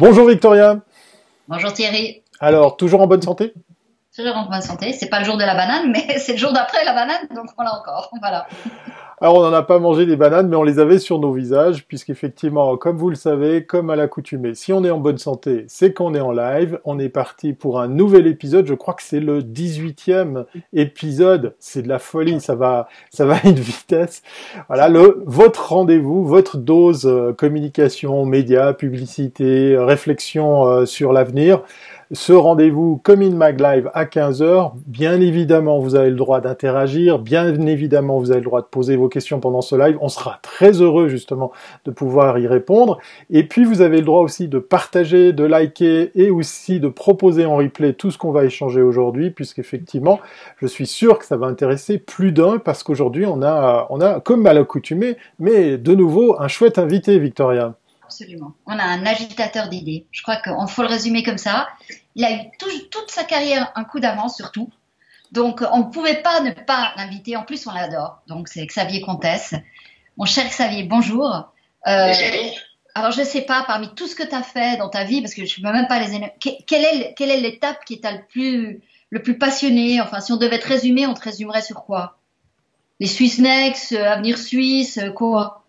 Bonjour Victoria. Bonjour Thierry. Alors, toujours en bonne santé? Toujours en bonne santé. C'est pas le jour de la banane, mais c'est le jour d'après la banane, donc on l'a encore. Voilà. Alors on n'en a pas mangé des bananes, mais on les avait sur nos visages, puisqu'effectivement, comme vous le savez, comme à l'accoutumée, si on est en bonne santé, c'est qu'on est en live. On est parti pour un nouvel épisode. Je crois que c'est le 18e épisode. C'est de la folie, ça va, ça va à une vitesse. Voilà, le, votre rendez-vous, votre dose euh, communication, médias, publicité, réflexion euh, sur l'avenir ce rendez-vous comme in mag live à 15h. Bien évidemment, vous avez le droit d'interagir. Bien évidemment, vous avez le droit de poser vos questions pendant ce live. On sera très heureux justement de pouvoir y répondre. Et puis, vous avez le droit aussi de partager, de liker et aussi de proposer en replay tout ce qu'on va échanger aujourd'hui, puisqu'effectivement, je suis sûr que ça va intéresser plus d'un parce qu'aujourd'hui, on a, on a, comme à l'accoutumée, mais de nouveau, un chouette invité, Victoria absolument. On a un agitateur d'idées. Je crois qu'il faut le résumer comme ça. Il a eu toute sa carrière un coup d'avance sur tout. Donc, on ne pouvait pas ne pas l'inviter. En plus, on l'adore. Donc, c'est Xavier Comtesse. Mon cher Xavier, bonjour. Euh, alors, je ne sais pas, parmi tout ce que tu as fait dans ta vie, parce que je ne peux même pas les... Quelle est, quelle est l'étape qui t'a le plus, le plus passionné? Enfin, si on devait te résumer, on te résumerait sur quoi? Les Swiss Next, euh, Avenir Suisse, euh, quoi?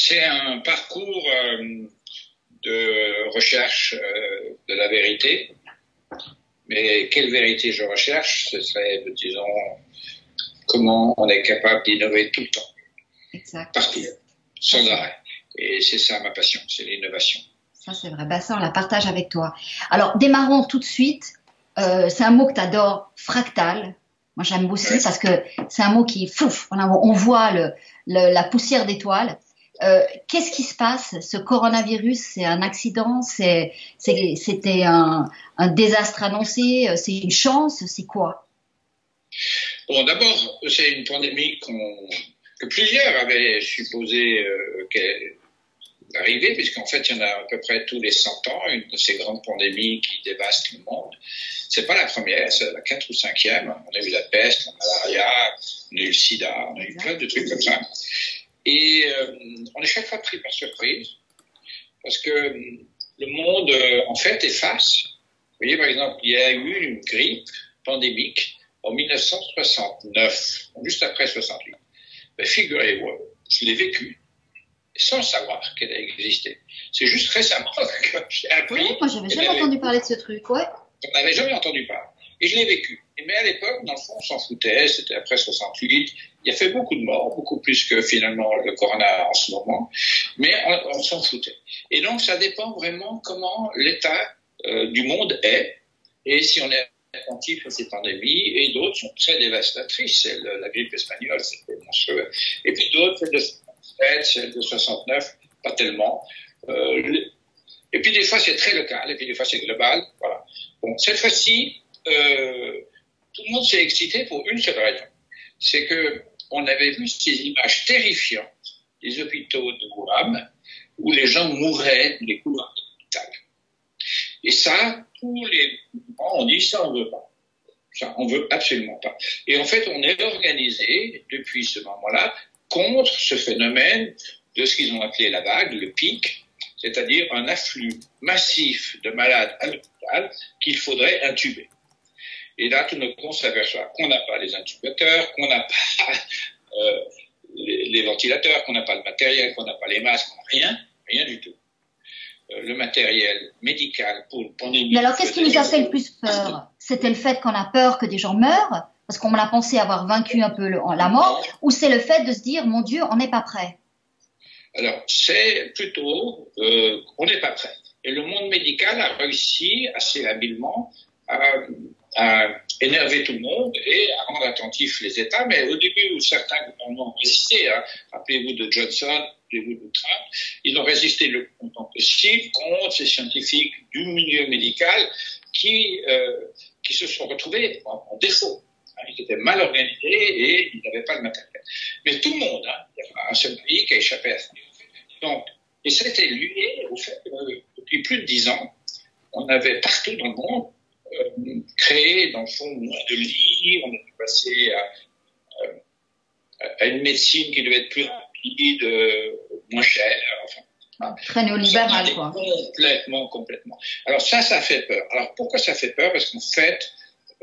C'est un parcours euh, de recherche euh, de la vérité. Mais quelle vérité je recherche? Ce serait, disons, comment on est capable d'innover tout le temps. Exact. Partout, sans arrêt. Et c'est ça ma passion, c'est l'innovation. Ça, c'est vrai. Bah, ça, on la partage avec toi. Alors, démarrons tout de suite. Euh, c'est un mot que tu adores, fractal. Moi, j'aime aussi parce que c'est un mot qui, fouf, on, on voit le, la poussière d'étoiles. Euh, qu'est-ce qui se passe? Ce coronavirus, c'est un accident C'était un, désastre annoncé C'est une chance C'est quoi? Bon, d'abord, c'est une pandémie que plusieurs avaient supposé euh, arriver, puisqu'en fait, il y en a à peu près tous les 100 ans, une de ces grandes pandémies qui dévastent le monde. C'est pas la première, c'est la quatre ou cinquième. On a eu la peste, la malaria, on a eu le sida, on a eu plein de trucs comme ça. Et euh, on est chaque fois pris par surprise, parce que euh, le monde, euh, en fait, est face. Vous voyez, par exemple, il y a eu une grippe pandémique en 1969, juste après 68. Ben, Figurez-vous, je l'ai vécu sans savoir qu'elle a existé. C'est juste récemment que j'ai appris. Oui, moi, j'avais jamais entendu parler de ce truc, ouais. On n'avait jamais entendu parler. Et je l'ai vécu. Mais à l'époque, dans le fond, on s'en foutait. C'était après 68. Il y a fait beaucoup de morts, beaucoup plus que finalement le corona en ce moment. Mais on, s'en foutait. Et donc, ça dépend vraiment comment l'état euh, du monde est. Et si on est attentif à ces pandémies, et d'autres sont très dévastatrices. la grippe espagnole, c'était monstrueux. Et puis d'autres, celle de 67, celle de 69, pas tellement. Euh, et puis des fois, c'est très local, et puis des fois, c'est global. Voilà. Bon, cette fois-ci, euh, tout le monde s'est excité pour une seule raison. C'est que on avait vu ces images terrifiantes des hôpitaux de Wuhan où les gens mouraient des couloirs d'hôpital. Et ça, tous les on dit ça, on veut pas. Ça, on veut absolument pas. Et en fait, on est organisé depuis ce moment-là contre ce phénomène de ce qu'ils ont appelé la vague, le pic, c'est-à-dire un afflux massif de malades à l'hôpital qu'il faudrait intuber. Et là, tout le monde s'aperçoit qu'on n'a pas les intubateurs, qu'on n'a pas euh, les, ventilateurs, qu'on n'a pas le matériel, qu'on n'a pas les masques, rien, rien du tout. Euh, le matériel médical pour une pandémie. Mais alors, qu'est-ce qui nous a fait le plus peur? C'était le fait qu'on a peur que des gens meurent, parce qu'on l'a pensé avoir vaincu un peu la mort, ou c'est le fait de se dire, mon Dieu, on n'est pas prêt? Alors, c'est plutôt, euh, on n'est pas prêt. Et le monde médical a réussi assez habilement à à énerver tout le monde et à rendre attentifs les États. Mais au début certains gouvernements ont résisté, hein, rappelez-vous de Johnson, rappelez-vous de Trump, ils ont résisté le plus longtemps possible contre ces scientifiques du milieu médical qui, euh, qui se sont retrouvés en, défaut. Hein, ils étaient mal organisés et ils n'avaient pas le matériel. Mais tout le monde, hein, il y a un seul pays qui a échappé à ça. Donc, et été lié au fait que depuis plus de dix ans, on avait partout dans le monde euh, créer, dans le fond, moins de lits, on est passé à, à, une médecine qui devait être plus rapide, euh, moins chère. Enfin, Très néolibéral, quoi. Complètement, complètement. Alors ça, ça fait peur. Alors pourquoi ça fait peur? Parce qu'en fait,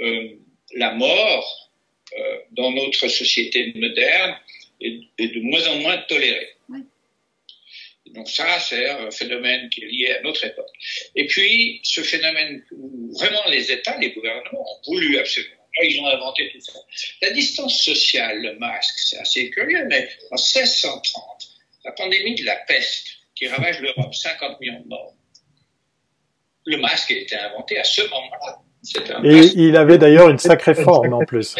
euh, la mort euh, dans notre société moderne est, de moins en moins tolérée. Donc ça, c'est un phénomène qui est lié à notre époque. Et puis, ce phénomène où vraiment les États, les gouvernements ont voulu absolument ils ont inventé tout ça. La distance sociale, le masque, c'est assez curieux, mais en 1630, la pandémie de la peste qui ravage l'Europe, 50 millions de morts, le masque a été inventé à ce moment-là. Et il avait d'ailleurs une sacrée forme en plus.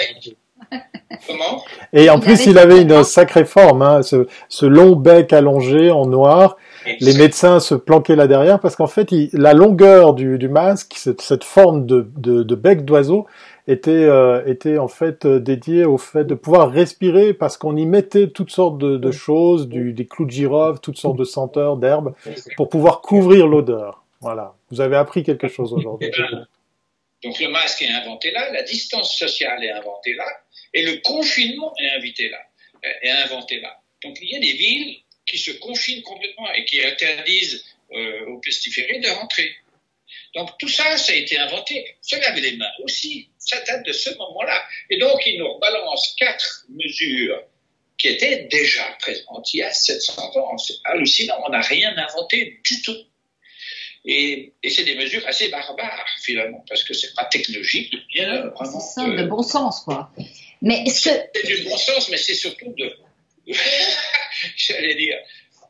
Comment? Et en plus, il avait une sacrée forme, hein, ce, ce, long bec allongé en noir. Les médecins se planquaient là derrière parce qu'en fait, il, la longueur du, du masque, cette, cette, forme de, de, de bec d'oiseau, était, euh, était en fait euh, dédiée au fait de pouvoir respirer parce qu'on y mettait toutes sortes de, de choses, du, des clous de girofle, toutes sortes de senteurs, d'herbes, pour pouvoir couvrir l'odeur. Voilà. Vous avez appris quelque chose aujourd'hui. Donc le masque est inventé là, la distance sociale est inventée là, et le confinement est invité là, est inventé là. Donc il y a des villes qui se confinent complètement et qui interdisent euh, aux pestiférés de rentrer. Donc tout ça, ça a été inventé. Se laver les mains aussi, ça date de ce moment-là. Et donc ils nous balancent quatre mesures qui étaient déjà présentes il y a 700 ans. C'est hallucinant, on n'a rien inventé du tout. Et, et c'est des mesures assez barbares finalement, parce que c'est pas technologique, bien vraiment. C'est ça, de bon sens quoi. C'est du bon sens, mais c'est surtout de, j'allais dire,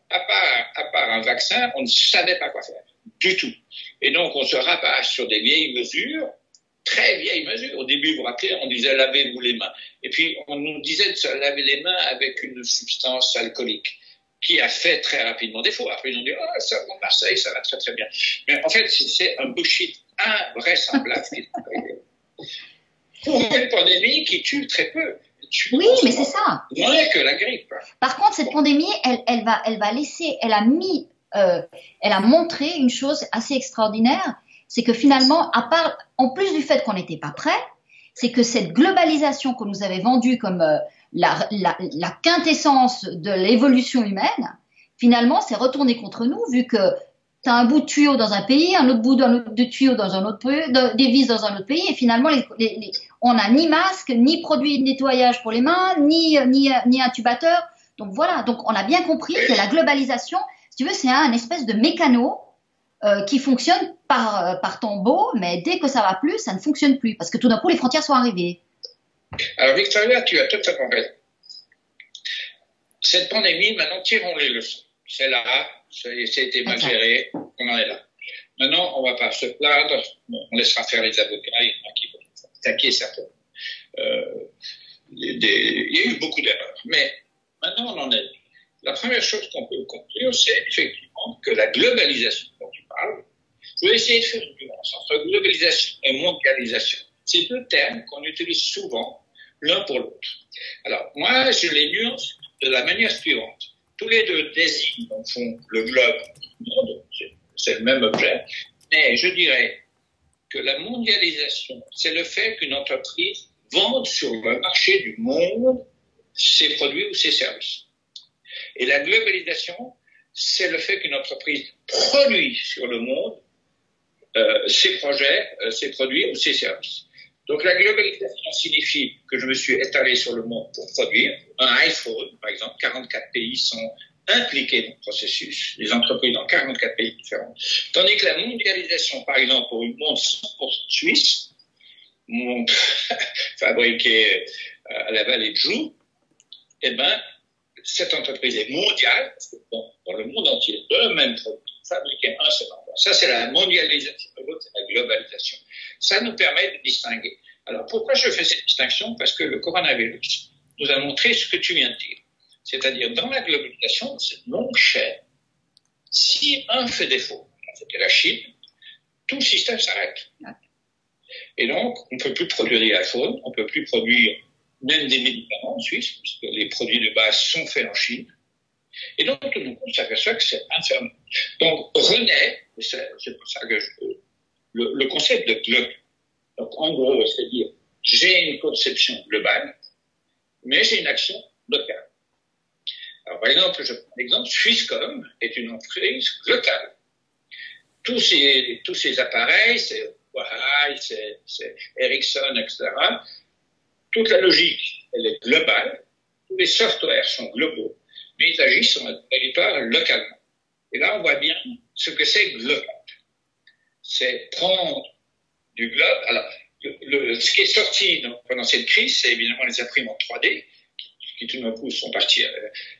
à part, un vaccin, on ne savait pas quoi faire du tout. Et donc on se rabâche sur des vieilles mesures, très vieilles mesures. Au début, vous vous rappelez, on disait lavez-vous les mains. Et puis on nous disait de se laver les mains avec une substance alcoolique qui a fait très rapidement défaut. Après, ils ont dit, oh, ça, va Marseille, ça va très très bien. Mais en fait, c'est un bullshit invraisemblable. Pour une pandémie qui tue très peu. oui, mais c'est ça. Moins que la grippe. Par contre, cette pandémie, elle, elle, va, elle va laisser, elle a mis, euh, elle a montré une chose assez extraordinaire, c'est que finalement, à part, en plus du fait qu'on n'était pas prêt, c'est que cette globalisation qu'on nous avait vendue comme euh, la, la, la quintessence de l'évolution humaine, finalement, c'est retourné contre nous, vu que tu as un bout de tuyau dans un pays, un autre bout de tuyau dans un autre pays, des vis dans un autre pays, et finalement, les, les, on n'a ni masque, ni produit de nettoyage pour les mains, ni, ni, ni intubateur. Donc voilà, donc on a bien compris que la globalisation, si tu veux, c'est un espèce de mécano euh, qui fonctionne par, euh, par tombeau, mais dès que ça va plus, ça ne fonctionne plus, parce que tout d'un coup, les frontières sont arrivées. Alors, Victoria, tu as totalement raison. Cette pandémie, maintenant, tirons les leçons. C'est là, été mal géré, on en est là. Maintenant, on ne va pas se plaindre, on laissera faire les avocats, il y en a qui vont attaquer certainement. Euh, il y a eu beaucoup d'erreurs, mais maintenant on en est. La première chose qu'on peut conclure, c'est effectivement que la globalisation dont tu parles, je vais essayer de faire une nuance entre globalisation et mondialisation. C'est deux termes qu'on utilise souvent l'un pour l'autre. Alors, moi, je les nuance de la manière suivante. Tous les deux désignent, le fond, le globe c'est le même objet, mais je dirais que la mondialisation, c'est le fait qu'une entreprise vende sur le marché du monde ses produits ou ses services. Et la globalisation, c'est le fait qu'une entreprise produit sur le monde euh, ses projets, euh, ses produits ou ses services. Donc la globalisation signifie que je me suis étalé sur le monde pour produire un iPhone, par exemple. 44 pays sont impliqués dans le processus, les entreprises dans 44 pays différents. Tandis que la mondialisation, par exemple, pour une montre 100% suisse, montre fabriquée euh, à la vallée de Joux, eh ben, cette entreprise est mondiale, parce que bon, dans le monde entier, le même produit, fabriqué un seul endroit. Ça, c'est la mondialisation. L'autre, c'est la globalisation. Ça nous permet de distinguer. Alors, pourquoi je fais cette distinction? Parce que le coronavirus nous a montré ce que tu viens de dire. C'est-à-dire, dans la globalisation, cette longue chaîne, si un fait défaut, c'était la Chine, tout le système s'arrête. Et donc, on ne peut plus produire des iPhones, on ne peut plus produire même des médicaments en Suisse, puisque les produits de base sont faits en Chine. Et donc, tout le monde s'aperçoit que c'est infernal. Donc, renaît, c'est pour ça que je, le, le concept de globe. Donc, en gros, c'est-à-dire, j'ai une conception globale, mais j'ai une action locale. Alors, par exemple, je prends l'exemple, Swisscom est une entreprise locale. Tous ces, tous ces appareils, c'est Huawei, c'est Ericsson, etc. Toute la logique, elle est globale. Tous les softwares sont globaux, mais ils agissent sur un territoire localement. Et là, on voit bien ce que c'est global. C'est prendre du globe. Alors, le, ce qui est sorti pendant cette crise, c'est évidemment les imprimantes 3D, qui, tout d'un coup sont partis à,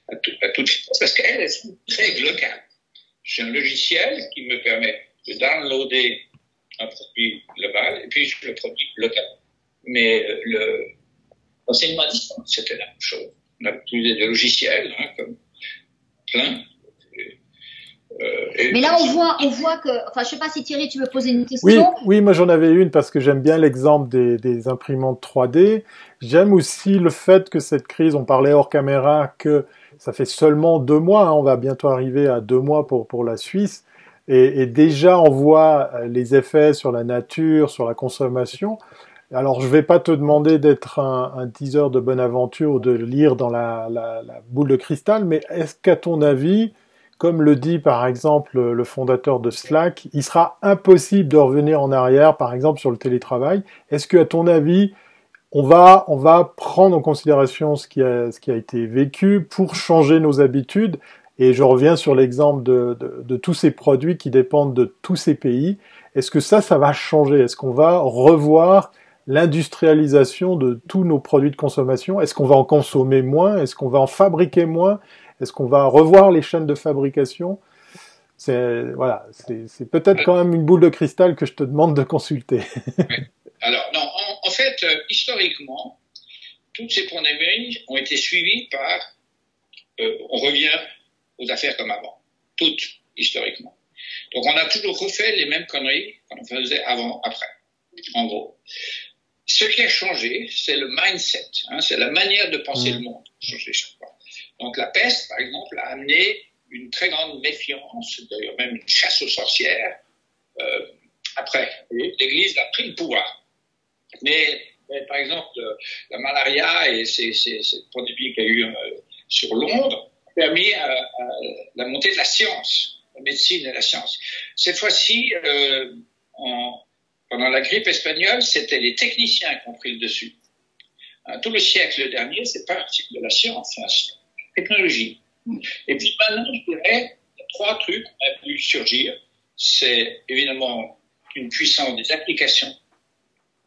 à, toute vitesse, parce qu'elles sont très globales. J'ai un logiciel qui me permet de downloader un produit global et puis je le produis localement. Mais euh, le l'enseignement à distance, c'était la même chose. On a utilisé des logiciels, hein, comme plein, euh, mais là, on voit, on voit que, enfin, je sais pas si Thierry, tu veux poser une question. Oui, oui, moi j'en avais une parce que j'aime bien l'exemple des, des, imprimantes 3D. J'aime aussi le fait que cette crise, on parlait hors caméra que ça fait seulement deux mois, hein, on va bientôt arriver à deux mois pour pour la Suisse, et, et, déjà on voit euh, les effets sur la nature, sur la consommation. Alors je vais pas te demander d'être un, un teaser de bonne aventure ou de lire dans la, la, la boule de cristal, mais est-ce qu'à ton avis comme le dit par exemple le fondateur de Slack, il sera impossible de revenir en arrière, par exemple sur le télétravail. Est-ce que, à ton avis, on va, on va prendre en considération ce qui, a, ce qui a été vécu pour changer nos habitudes? Et je reviens sur l'exemple de, de, de, tous ces produits qui dépendent de tous ces pays. Est-ce que ça, ça va changer? Est-ce qu'on va revoir l'industrialisation de tous nos produits de consommation? Est-ce qu'on va en consommer moins? Est-ce qu'on va en fabriquer moins? Est-ce qu'on va revoir les chaînes de fabrication? C'est voilà, c'est peut-être quand même une boule de cristal que je te demande de consulter. Alors non, en, fait, euh, historiquement, toutes ces pandémies ont été suivies par, euh, on revient aux affaires comme avant, toutes historiquement. Donc on a toujours refait les mêmes conneries qu'on faisait avant, après, en gros. Ce qui a changé, c'est le mindset, hein, c'est la manière de penser mmh. le monde. Chaque fois. Donc la peste, par exemple, a amené une très grande méfiance, d'ailleurs même une chasse aux sorcières. Euh, après, l'Église a pris le pouvoir. Mais, par exemple, la malaria et cette pandémie qu'il y a eu euh, sur Londres ont permis euh, la montée de la science, la médecine et la science. Cette fois-ci, euh, pendant la grippe espagnole, c'était les techniciens qui ont pris le dessus. Hein, tout le siècle dernier, c'est parti de la science. Hein, technologie. Et puis maintenant, je dirais, il y a trois trucs qui ont pu surgir. C'est évidemment une puissance des applications,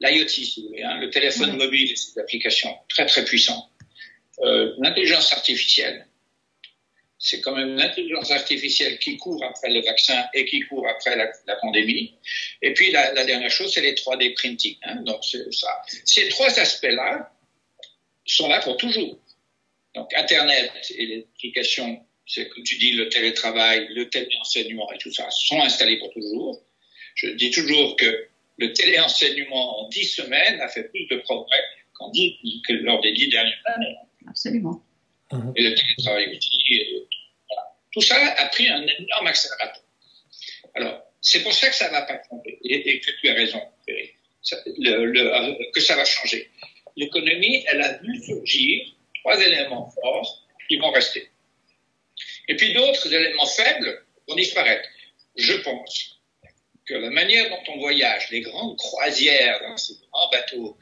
l'IoT, si vous voulez, hein, le téléphone mobile et ses applications très très puissantes. Euh, l'intelligence artificielle, c'est quand même l'intelligence artificielle qui court après le vaccin et qui court après la, la pandémie. Et puis la, la, dernière chose, c'est les 3D printing. Hein, donc ça. Ces trois aspects-là sont là pour toujours. Donc Internet et l'éducation, c'est comme tu dis, le télétravail, le téléenseignement et tout ça sont installés pour toujours. Je dis toujours que le téléenseignement en dix semaines a fait plus de progrès qu'en dix, que lors des dix dernières années. Absolument. Et le télétravail aussi. voilà. Tout ça a pris un énorme accélérateur. Alors, c'est pour ça que ça ne va pas changer. Et, et, que tu as raison, le, le, que ça va changer. L'économie, elle a vu surgir trois éléments forts qui vont rester. Et puis d'autres éléments faibles vont disparaître. Je pense que la manière dont on voyage, les grandes croisières dans ces grands bateaux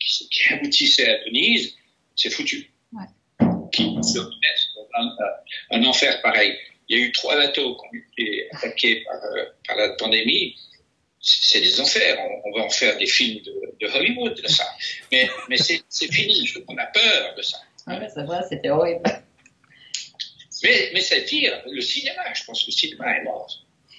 qui, qui aboutissaient à Venise, c'est foutu. Ouais. Qui se remettent dans un, un, enfer pareil. Il y a eu trois bateaux qui ont été attaqués par, euh, par la pandémie c'est des enfers. On, on, va en faire des films de, de Hollywood de ça. Mais, mais c'est fini. On a peur de ça. Ah c'est vrai, c'était horrible. Mais, mais c'est pire. Le cinéma, je pense que le cinéma est mort.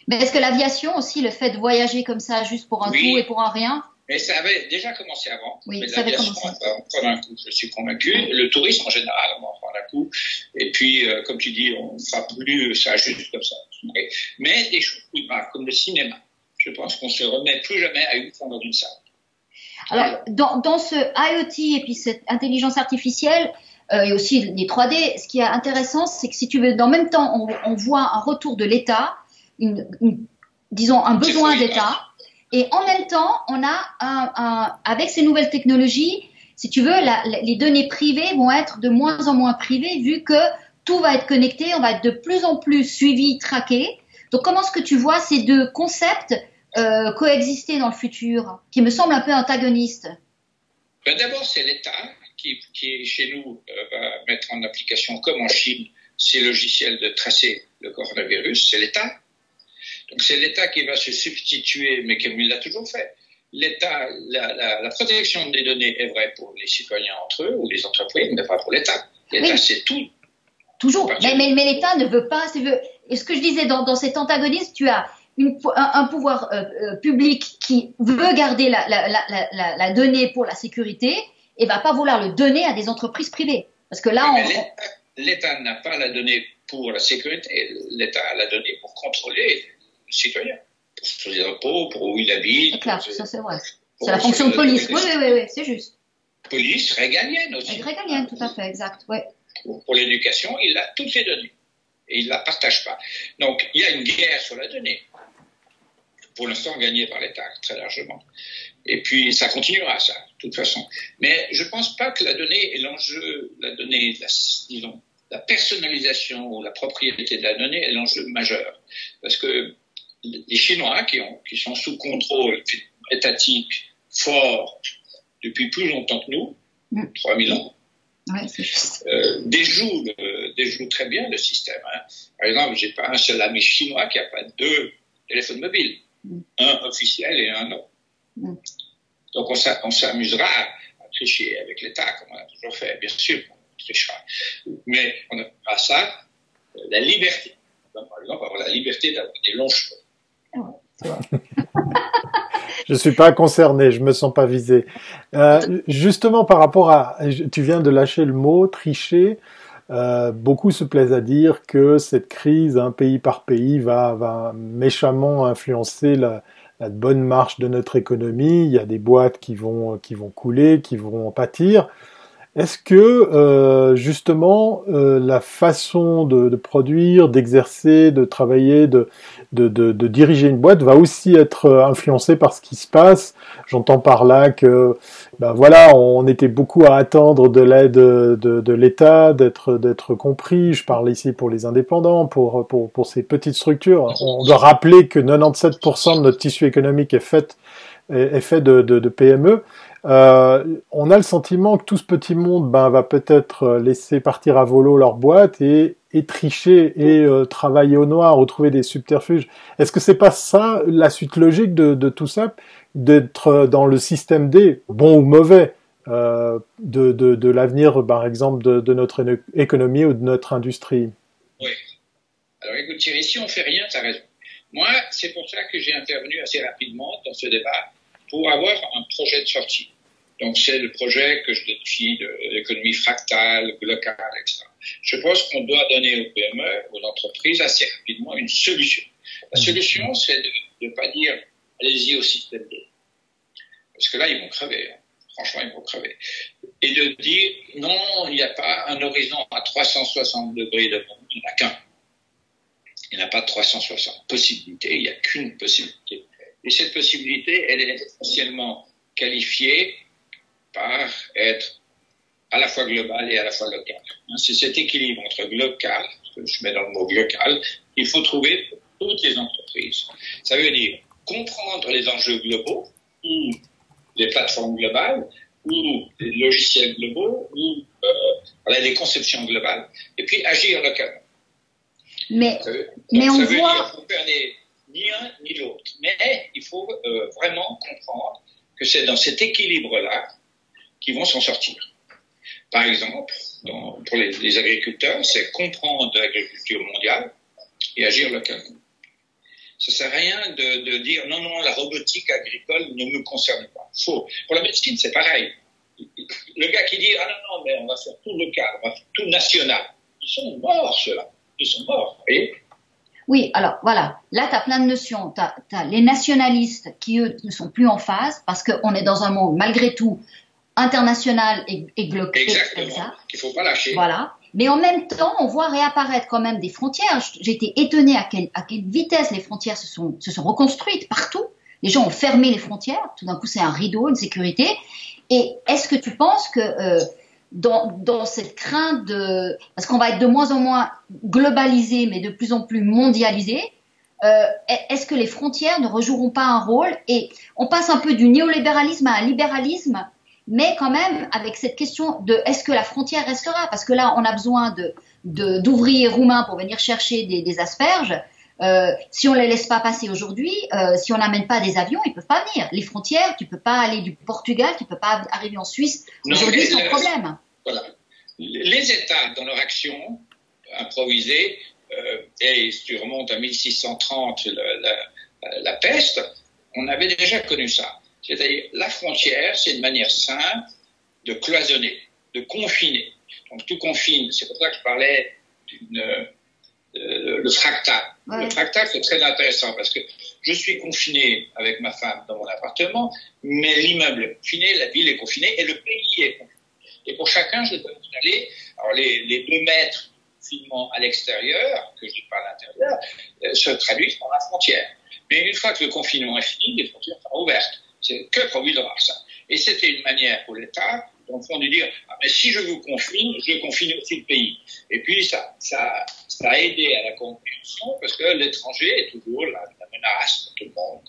Mais est-ce que l'aviation aussi, le fait de voyager comme ça juste pour un oui. coup et pour un rien? Mais ça avait déjà commencé avant. Oui, mais ça avait commencé. On va en prendre un coup, je suis convaincu. Le tourisme en général, on va en prendre un coup. Et puis, euh, comme tu dis, on ne fera plus ça juste comme ça. Mais des choses plus graves, comme le cinéma je pense qu'on se remet plus jamais à une fois dans une salle. Alors, dans, dans, ce IoT et puis cette intelligence artificielle euh, et aussi les 3D, ce qui est intéressant, c'est que si tu veux, dans le même temps, on, on voit un retour de l'État, une, une, disons un besoin d'État, et en même temps, on a un, un, avec ces nouvelles technologies, si tu veux, la, la, les données privées vont être de moins en moins privées vu que tout va être connecté, on va être de plus en plus suivi, traqué. Donc comment est-ce que tu vois ces deux concepts euh, coexister dans le futur, qui me semblent un peu antagonistes? Ben D'abord, c'est l'État qui, qui, chez nous, euh, va mettre en application, comme en Chine, ces logiciels de tracer le coronavirus. C'est l'État. Donc c'est l'État qui va se substituer, mais comme il l'a toujours fait. L'État, la, la, la, protection des données est vraie pour les citoyens entre eux ou les entreprises, mais pas pour l'État. L'État, c'est tout Toujours. Mais, mais, mais l'État ne veut pas. Et ce que je disais dans, dans cet antagonisme, tu as une, un, un, pouvoir euh, euh, public qui veut garder la, la, la, la, donnée pour la sécurité et va pas vouloir le donner à des entreprises privées. Parce que là, on... l'État n'a pas la donnée pour la sécurité. L'État a la donnée pour contrôler le citoyen, pour ses impôts, pour où il habite. C'est clair, ça c'est vrai. C'est la fonction de police. Oui, oui, oui, oui c'est juste. Police régalienne aussi. Régalienne, tout à fait, exact. Ouais pour, l'éducation, il a toutes les données et il ne la partage pas. Donc il y a une guerre sur la donnée, pour l'instant gagnée par l'État très largement. Et puis ça continuera ça, de toute façon. Mais je ne pense pas que la donnée est l'enjeu, la donnée, la, disons, la personnalisation ou la propriété de la donnée est l'enjeu majeur. Parce que les Chinois qui, ont, qui sont sous contrôle étatique fort depuis plus longtemps que nous, 3000 mm. ans, Ouais, euh, déjoue, déjoue très bien le système. Hein. Par exemple, j'ai pas un seul ami chinois qui n'a pas deux téléphones mobiles, mm. un officiel et un non. Mm. Donc on s'amusera à tricher avec l'État, comme on a toujours fait, bien sûr, on trichera. Mais on n'a pas ça, la liberté. par exemple, avoir la liberté d'avoir des longs cheveux. Ouais, je suis pas concerné, je me sens pas visé. Euh, justement, par rapport à, tu viens de lâcher le mot tricher. Euh, beaucoup se plaisent à dire que cette crise, un pays par pays, va, va méchamment influencer la, la, bonne marche de notre économie. Il y a des boîtes qui vont, qui vont couler, qui vont en pâtir. Est-ce que euh, justement euh, la façon de, produire, d'exercer, de travailler, de, diriger une boîte va aussi être euh, influencé par ce qui se passe? J'entends par là que, ben voilà, on était beaucoup à attendre de l'aide de, l'État, d'être compris. Je parle ici pour les indépendants, pour ces petites structures. On doit rappeler que 97% de notre tissu économique est fait de PME. Euh, on a le sentiment que tout ce petit monde ben, va peut-être laisser partir à volo leur boîte et tricher et euh, travailler au noir retrouver des subterfuges. Est-ce que c'est pas ça la suite logique de, tout ça, d'être dans le système D, bon ou mauvais, euh, de, l'avenir, par exemple, de, notre économie ou de notre industrie? Oui. Alors écoute si on fait rien, as raison. Moi, c'est pour ça que j'ai intervenu assez rapidement dans ce débat pour avoir un projet de sortie. Donc c'est le projet que je défie de l'économie fractale, locale, etc. Je pense qu'on doit donner aux PME, aux entreprises, assez rapidement une solution. La mmh. solution, c'est de ne pas dire allez-y au système 2. Parce que là, ils vont crever. Hein. Franchement, ils vont crever. Et de dire non, il n'y a pas un horizon à 360 degrés de monde, il n'y en a qu'un. Il n'y a pas de 360 possibilités, il n'y a qu'une possibilité. Et cette possibilité, elle est essentiellement qualifiée par être à la fois global et à la fois local. Hein, c'est cet équilibre entre local, que je mets dans le mot local, qu'il faut trouver pour toutes les entreprises. Ça veut dire comprendre les enjeux globaux ou les plateformes globales ou les logiciels globaux ou euh, les conceptions globales et puis agir localement. Mais, mais on voit... dire faire ni un ni l'autre. Mais il faut euh, vraiment comprendre que c'est dans cet équilibre-là qu'ils vont s'en sortir. Par exemple, pour les, agriculteurs, c'est comprendre l'agriculture mondiale et agir localement. Ça sert à rien de, dire non, non, la robotique agricole ne me concerne pas. Faux. Pour la médecine, c'est pareil. Le gars qui dit ah non, non, mais on va faire tout local, on va faire tout national. Ils sont morts, ceux-là. Ils sont morts. Voyez? Oui, alors voilà, là tu as plein de notions. Tu as, les nationalistes qui, eux, ne sont plus en phase parce qu'on est dans un monde, malgré tout, international et, et global. Exactement. Qu'il faut pas lâcher. Voilà. Mais en même temps, on voit réapparaître quand même des frontières. J'ai été étonnée à quelle, à quelle vitesse les frontières se sont, se sont reconstruites partout. Les gens ont fermé les frontières. Tout d'un coup, c'est un rideau, une sécurité. Et est-ce que tu penses que euh, dans, dans cette crainte de parce qu'on va être de moins en moins globalisé, mais de plus en plus mondialisé. Euh, est-ce que les frontières ne rejoueront pas un rôle? Et on passe un peu du néolibéralisme à un libéralisme, mais quand même avec cette question de est-ce que la frontière restera? Parce que là, on a besoin de d'ouvriers roumains pour venir chercher des, des asperges. Euh, si on les laisse pas passer aujourd'hui, euh, si on n'amène pas des avions, ils peuvent pas venir. Les frontières, tu peux pas aller du Portugal, tu peux pas arriver en Suisse aujourd'hui sans problème. Voilà. Les États, dans leur action improvisée, euh, et si tu remontes à 1630, la, la, peste, on avait déjà connu ça. C'est-à-dire, la frontière, c'est une manière simple de cloisonner, de confiner. Donc, tout confine. C'est pour ça que je parlais d'une euh, le fractal. Le fractal, c'est très intéressant parce que je suis confiné avec ma femme dans mon appartement, mais l'immeuble est confiné, la ville est confinée et le pays est confiné. Et pour chacun, je dois installer alors les, les deux mètres finement à l'extérieur, que je dis pas à l'intérieur, euh, se traduisent par la frontière. Mais une fois que le confinement est fini, les frontières sont ouvertes. C'est que provisoire ça. Et c'était une manière pour l'État, le fond, de dire ah, mais si je vous confine, je confine aussi le pays. Et puis ça, ça, a aidé à la compréhension parce que l'étranger est toujours la, menace pour tout le monde.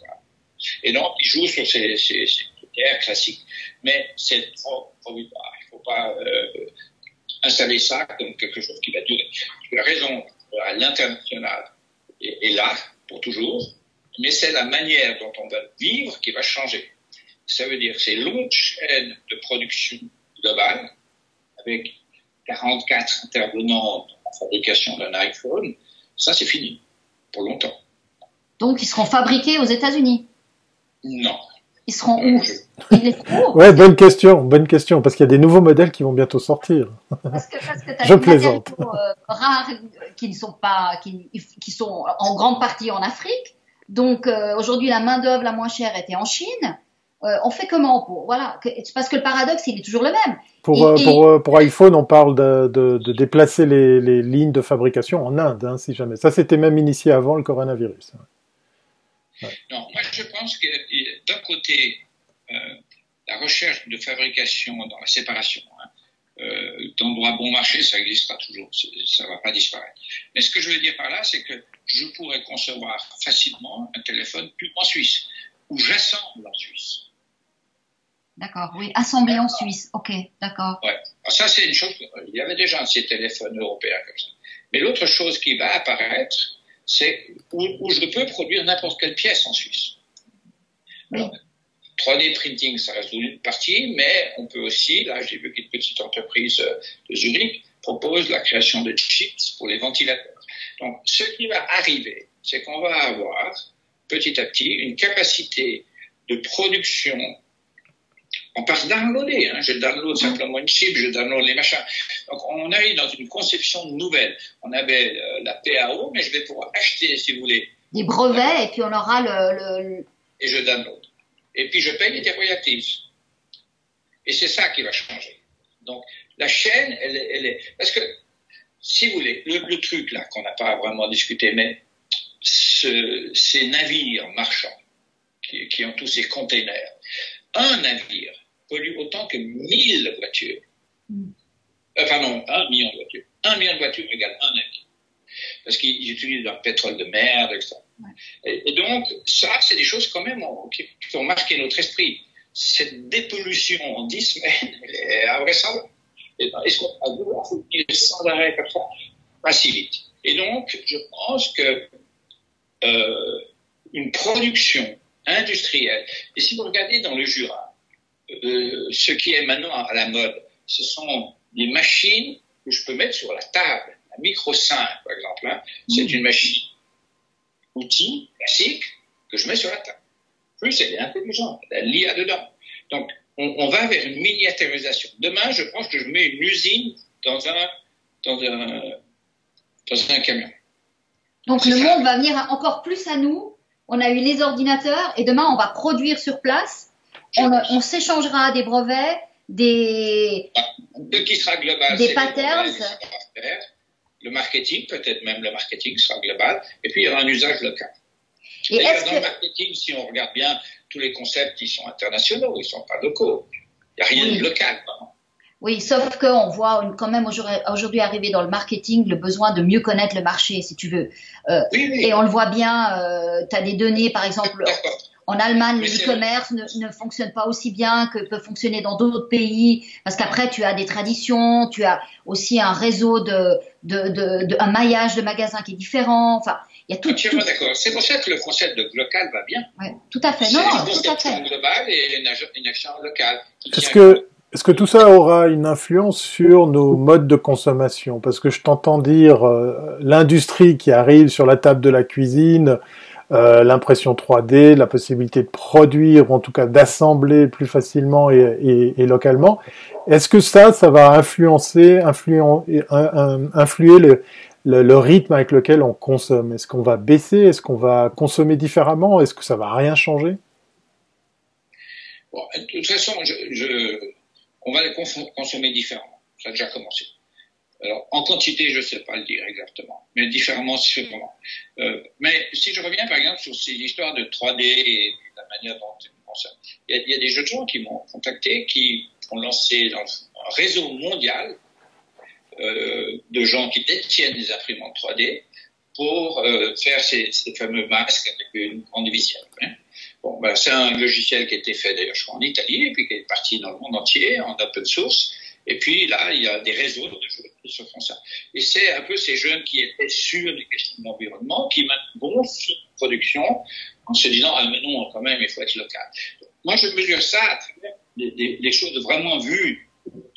Et donc, il joue sur ces, ces, critères classiques. Mais c'est trop provisoire. Il ne faut pas euh, installer ça comme quelque chose qui va durer. La raison l'international est là pour toujours, mais c'est la manière dont on va vivre qui va changer. Ça veut dire ces longues chaînes de production globale avec 44 intervenants fabrication d'un iPhone, ça c'est fini pour longtemps. Donc ils seront fabriqués aux États-Unis? Non. Ils seront où? Ouais, bonne question, bonne question, parce qu'il y a des nouveaux modèles qui vont bientôt sortir. Parce que, parce que as Je plaisante. Euh, rares qui ne sont pas, qui, qui, sont en grande partie en Afrique. Donc euh, aujourd'hui, la main d'œuvre la moins chère était en Chine. Euh, on fait comment pour voilà parce que le paradoxe il est toujours le même. Pour euh, pour, euh, pour iPhone on parle de, de, de déplacer les, les, lignes de fabrication en Inde hein, si jamais ça c'était même initié avant le coronavirus. Ouais. Non moi je pense que d'un côté euh, la recherche de fabrication dans la séparation hein, euh, droit bon marché ça n'existe pas toujours ça va pas disparaître. Mais ce que je veux dire par là c'est que je pourrais concevoir facilement un téléphone en Suisse ou j'assemble en Suisse. D'accord, oui, assemblé en Suisse, ok, d'accord. Ouais. ça, c'est une chose, il y avait déjà ces téléphones européens comme ça. Mais l'autre chose qui va apparaître, c'est où, je peux produire n'importe quelle pièce en Suisse. Oui. 3D printing, ça reste une partie, mais on peut aussi, là, j'ai vu qu'une petite entreprise euh, de Zurich propose la création de chips pour les ventilateurs. Donc, ce qui va arriver, c'est qu'on va avoir petit à petit une capacité de production on passe downloader. Hein. Je download simplement une chip, je download les machins. Donc on arrive dans une conception nouvelle. On avait euh, la PAO, mais je vais pouvoir acheter, si vous voulez. Des brevets, et puis on aura le, Et je download. Et puis je paye des royalties. Et c'est ça qui va changer. Donc la chaîne, elle, elle est... Parce que, si vous voulez, le, truc là qu'on n'a pas vraiment discuté, mais ce, ces navires marchands qui, qui ont tous ces containers, un navire pollue autant que 1000 voitures. Mm. Euh, pardon, un million de voitures. Un million de voitures égale un navire. Parce qu'ils utilisent leur pétrole de mer, etc. Et, et, donc, ça, c'est des choses quand même qui, qui ont marqué notre esprit. Cette dépollution en 10 semaines, elle est invraisemblable. Est-ce qu'on va devoir soutenir sans arrêt comme ça? Pas si vite. Et donc, je pense que euh, une production industrielle, et si vous regardez dans le Jura, euh, ce qui est maintenant à la mode, ce sont des machines que je peux mettre sur la table. La micro 5, par exemple, hein, c'est mm. une machine outil classique que je mets sur la table. Plus elle est intelligente, elle a l'IA dedans. Donc, on, on, va vers une miniaturisation. Demain, je pense que je mets une usine dans un, dans un, dans un camion. Donc, le monde va venir encore plus à nous. On a eu les ordinateurs et demain, on va produire sur place on, s'échangera des brevets, des, Ce qui sera global, des patterns. Le marketing, peut-être même le marketing sera global, et puis il y aura un usage local. Et dans le marketing, si on regarde bien tous les concepts, ils sont internationaux, ils ne sont pas locaux. Il n'y a rien de local. Oui, sauf qu'on voit quand même aujourd'hui arriver dans le marketing le besoin de mieux connaître le marché, si tu veux. Euh, oui, oui. Et on le voit bien, euh, tu as des données, par exemple, en Allemagne, le e-commerce ne, ne, fonctionne pas aussi bien que peut fonctionner dans d'autres pays, parce qu'après, tu as des traditions, tu as aussi un réseau de, de, de, de un maillage de magasins qui est différent. Enfin, il y a tout. Entièrement d'accord. C'est pour ça que le concept de local va bien. Oui, tout à fait. Non, non, tout à fait. global et une, une action locale. Est-ce que est-ce que tout ça aura une influence sur nos modes de consommation? Parce que je t'entends dire euh, l'industrie qui arrive sur la table de la cuisine, euh, l'impression 3D, la possibilité de produire, ou en tout cas d'assembler plus facilement et, et, et localement. Est-ce que ça, ça va influencer, influer, influer le, le, le, rythme avec lequel on consomme? Est-ce qu'on va baisser? Est-ce qu'on va consommer différemment? Est-ce que ça va rien changer? Bon, De toute façon, je, je on va les consommer différemment. Ça a déjà commencé. Alors, en quantité, je ne sais pas le dire exactement, mais différemment, sûrement. Euh, mais si je reviens, par exemple, sur ces histoires de 3D et la manière dont il y, a, il y a des jeunes gens qui m'ont contacté, qui ont lancé un réseau mondial euh, de gens qui détiennent des imprimantes 3D pour euh, faire ces, ces, fameux masques avec une grande visière. Hein. Bon, ben, c'est un logiciel qui a été fait d'ailleurs, je crois, en Italie, et puis qui est parti dans le monde entier en open source. Et puis là, il y a des réseaux de jeunes qui se font ça. Et c'est un peu ces jeunes qui étaient sûrs des questions d'environnement, qui vont sur production en se disant ah mais non quand même il faut être local. Moi je mesure ça à travers des, choses vraiment vues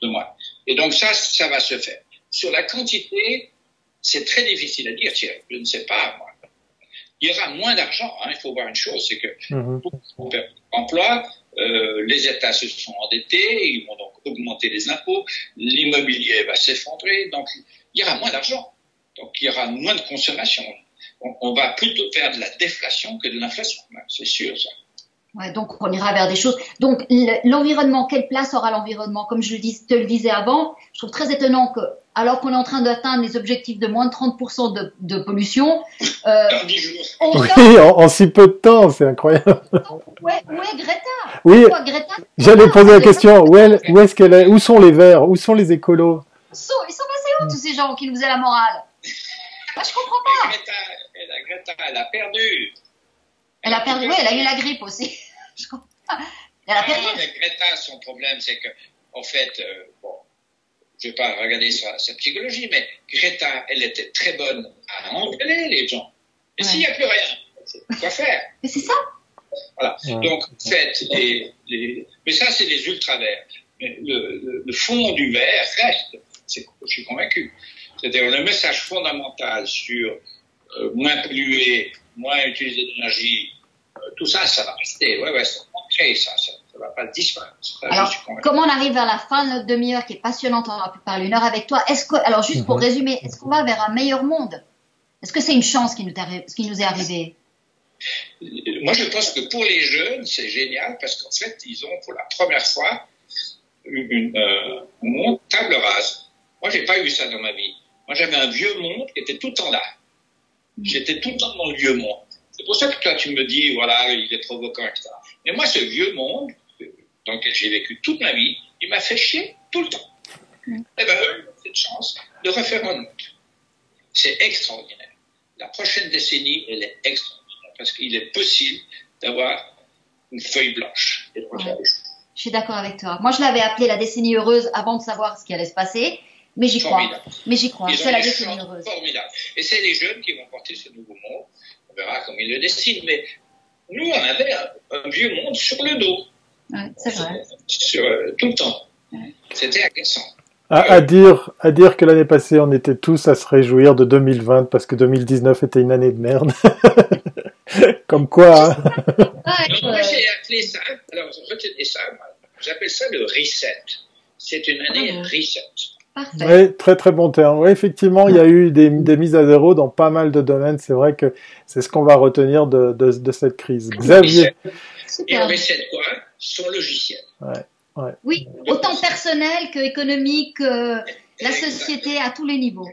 de moi. Et donc ça ça va se faire. Sur la quantité, c'est très difficile à dire. Je ne sais pas il y aura moins d'argent. Hein. Il faut voir une chose, c'est que mmh. pour perdre l'emploi, euh, les États se sont endettés, ils vont donc augmenter les impôts, l'immobilier va s'effondrer, donc il y aura moins d'argent. Donc il y aura moins de consommation. On, on va plutôt faire de la déflation que de l'inflation, c'est sûr ça. Ouais, donc on ira vers des choses. Donc l'environnement, quelle place aura l'environnement? Comme je te le disais avant, je trouve très étonnant que, alors qu'on est en train d'atteindre les objectifs de moins de 30% de, de, pollution, euh, on oui, en, si peu de temps, c'est incroyable. Où est, où est Greta? Oui, j'allais poser la question. Où, est, où est-ce qu'elle est Où sont les verts Où sont les écolos? Ils sont, ils sont passés où tous ces gens qui nous faisaient la morale? Moi, je comprends pas. Greta, elle, Greta, elle a perdu. Elle a perdu, oui, elle a eu la grippe aussi. Je Elle a perdu. avec Greta, son problème, c'est que, en fait, euh, bon, je vais pas regarder sa, sa, psychologie, mais Greta, elle était très bonne à engueuler les gens. Et s'il n'y a plus rien, quoi faire Mais c'est ça. Voilà. Donc, en fait, les, les... mais ça, c'est les ultraverts. Mais le, le, le, fond du verre reste, je suis convaincu. C'est-à-dire le message fondamental sur euh, moins polluer, moins utiliser d'énergie, tout ça, ça va rester. Ouais, ouais, ça va ça, ça, ça va pas disparaître. alors, comment on arrive vers la fin de notre demi-heure qui est passionnante, on aura pu parler une heure avec toi. Est-ce que, alors juste pour mhm. résumer, est-ce qu'on va vers un meilleur monde? Est-ce que c'est une chance qui nous, qui nous est arrivée Moi, je pense que pour les jeunes, c'est génial parce qu'en fait, ils ont pour la première fois une, euh, monde table rase. Moi, j'ai pas eu ça dans ma vie. Moi, j'avais un vieux monde qui était tout le temps là. J'étais tout le temps dans le vieux monde. C'est pour ça que toi, tu me dis, voilà, il est provoquant, etc. Mais moi, ce vieux monde, dans lequel j'ai vécu toute ma vie, il m'a fait chier tout le temps. Mm. Eh ben, eux, ont cette chance de refaire un autre. C'est extraordinaire. La prochaine décennie, elle est extraordinaire parce qu'il est possible d'avoir une feuille blanche et de refaire Je suis d'accord avec toi. Moi, je l'avais appelée la décennie heureuse avant de savoir ce qui allait se passer. Mais j'y crois. Mais j'y crois. C'est la décennie heureuse. Formidable. Et c'est les jeunes qui vont porter ce nouveau monde. On verra comment ils le dessinent. Mais nous, on avait un, vieux monde sur le dos. Ouais, c'est vrai. Sur, euh, tout le temps. Ouais. C'était agaçant. À, à, dire, à dire que l'année passée, on était tous à se réjouir de 2020 parce que 2019 était une année de merde. Comme quoi. Hein. Alors, moi, j'ai appelé ça, alors retenez ça, j'appelle ça le reset. C'est une année ah reset. Oui, très très bon terme. Oui, effectivement, il y a eu des, des, mises à zéro dans pas mal de domaines. C'est vrai que c'est ce qu'on va retenir de, de, de, cette crise. Xavier. Et on reset quoi? Son logiciel. Ouais, ouais. Oui, autant personnel que économique, euh, la société à tous les niveaux.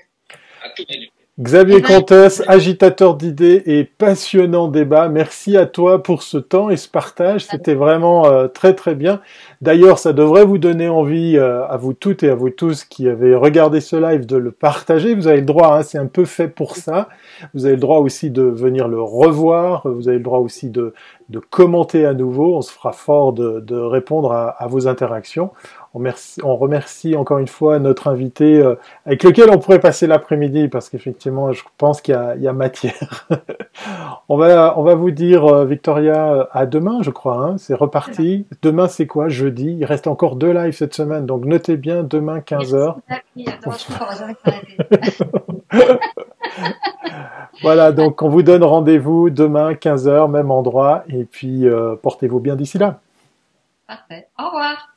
À tous les niveaux. Xavier Eh ben, Comtesse, agitateur d'idées et passionnant débat. Merci à toi pour ce temps et ce partage. C'était vraiment euh, très très bien. D'ailleurs, ça devrait vous donner envie euh, à vous toutes et à vous tous qui avez regardé ce live de le partager. Vous avez le droit, hein, c'est un peu fait pour ça. Vous avez le droit aussi de venir le revoir. Vous avez le droit aussi de, de commenter à nouveau. On se fera fort de, de répondre à, à vos interactions. On, merci- on remercie encore une fois notre invité euh, avec lequel on pourrait passer l'après-midi parce qu'effectivement, je pense qu'il y a, il y a matière. on va, on va vous dire, euh, Victoria, euh, à demain, je crois. Hein, c'est reparti. Demain, c'est quoi? Jeudi. Il reste encore deux lives cette semaine, donc notez bien demain 15h. Oui, attends, je comprends, c'est vrai que ça a été- Voilà, donc on vous donne rendez-vous demain 15h, même endroit, et puis euh, portez-vous bien d'ici là. Parfait. Au revoir.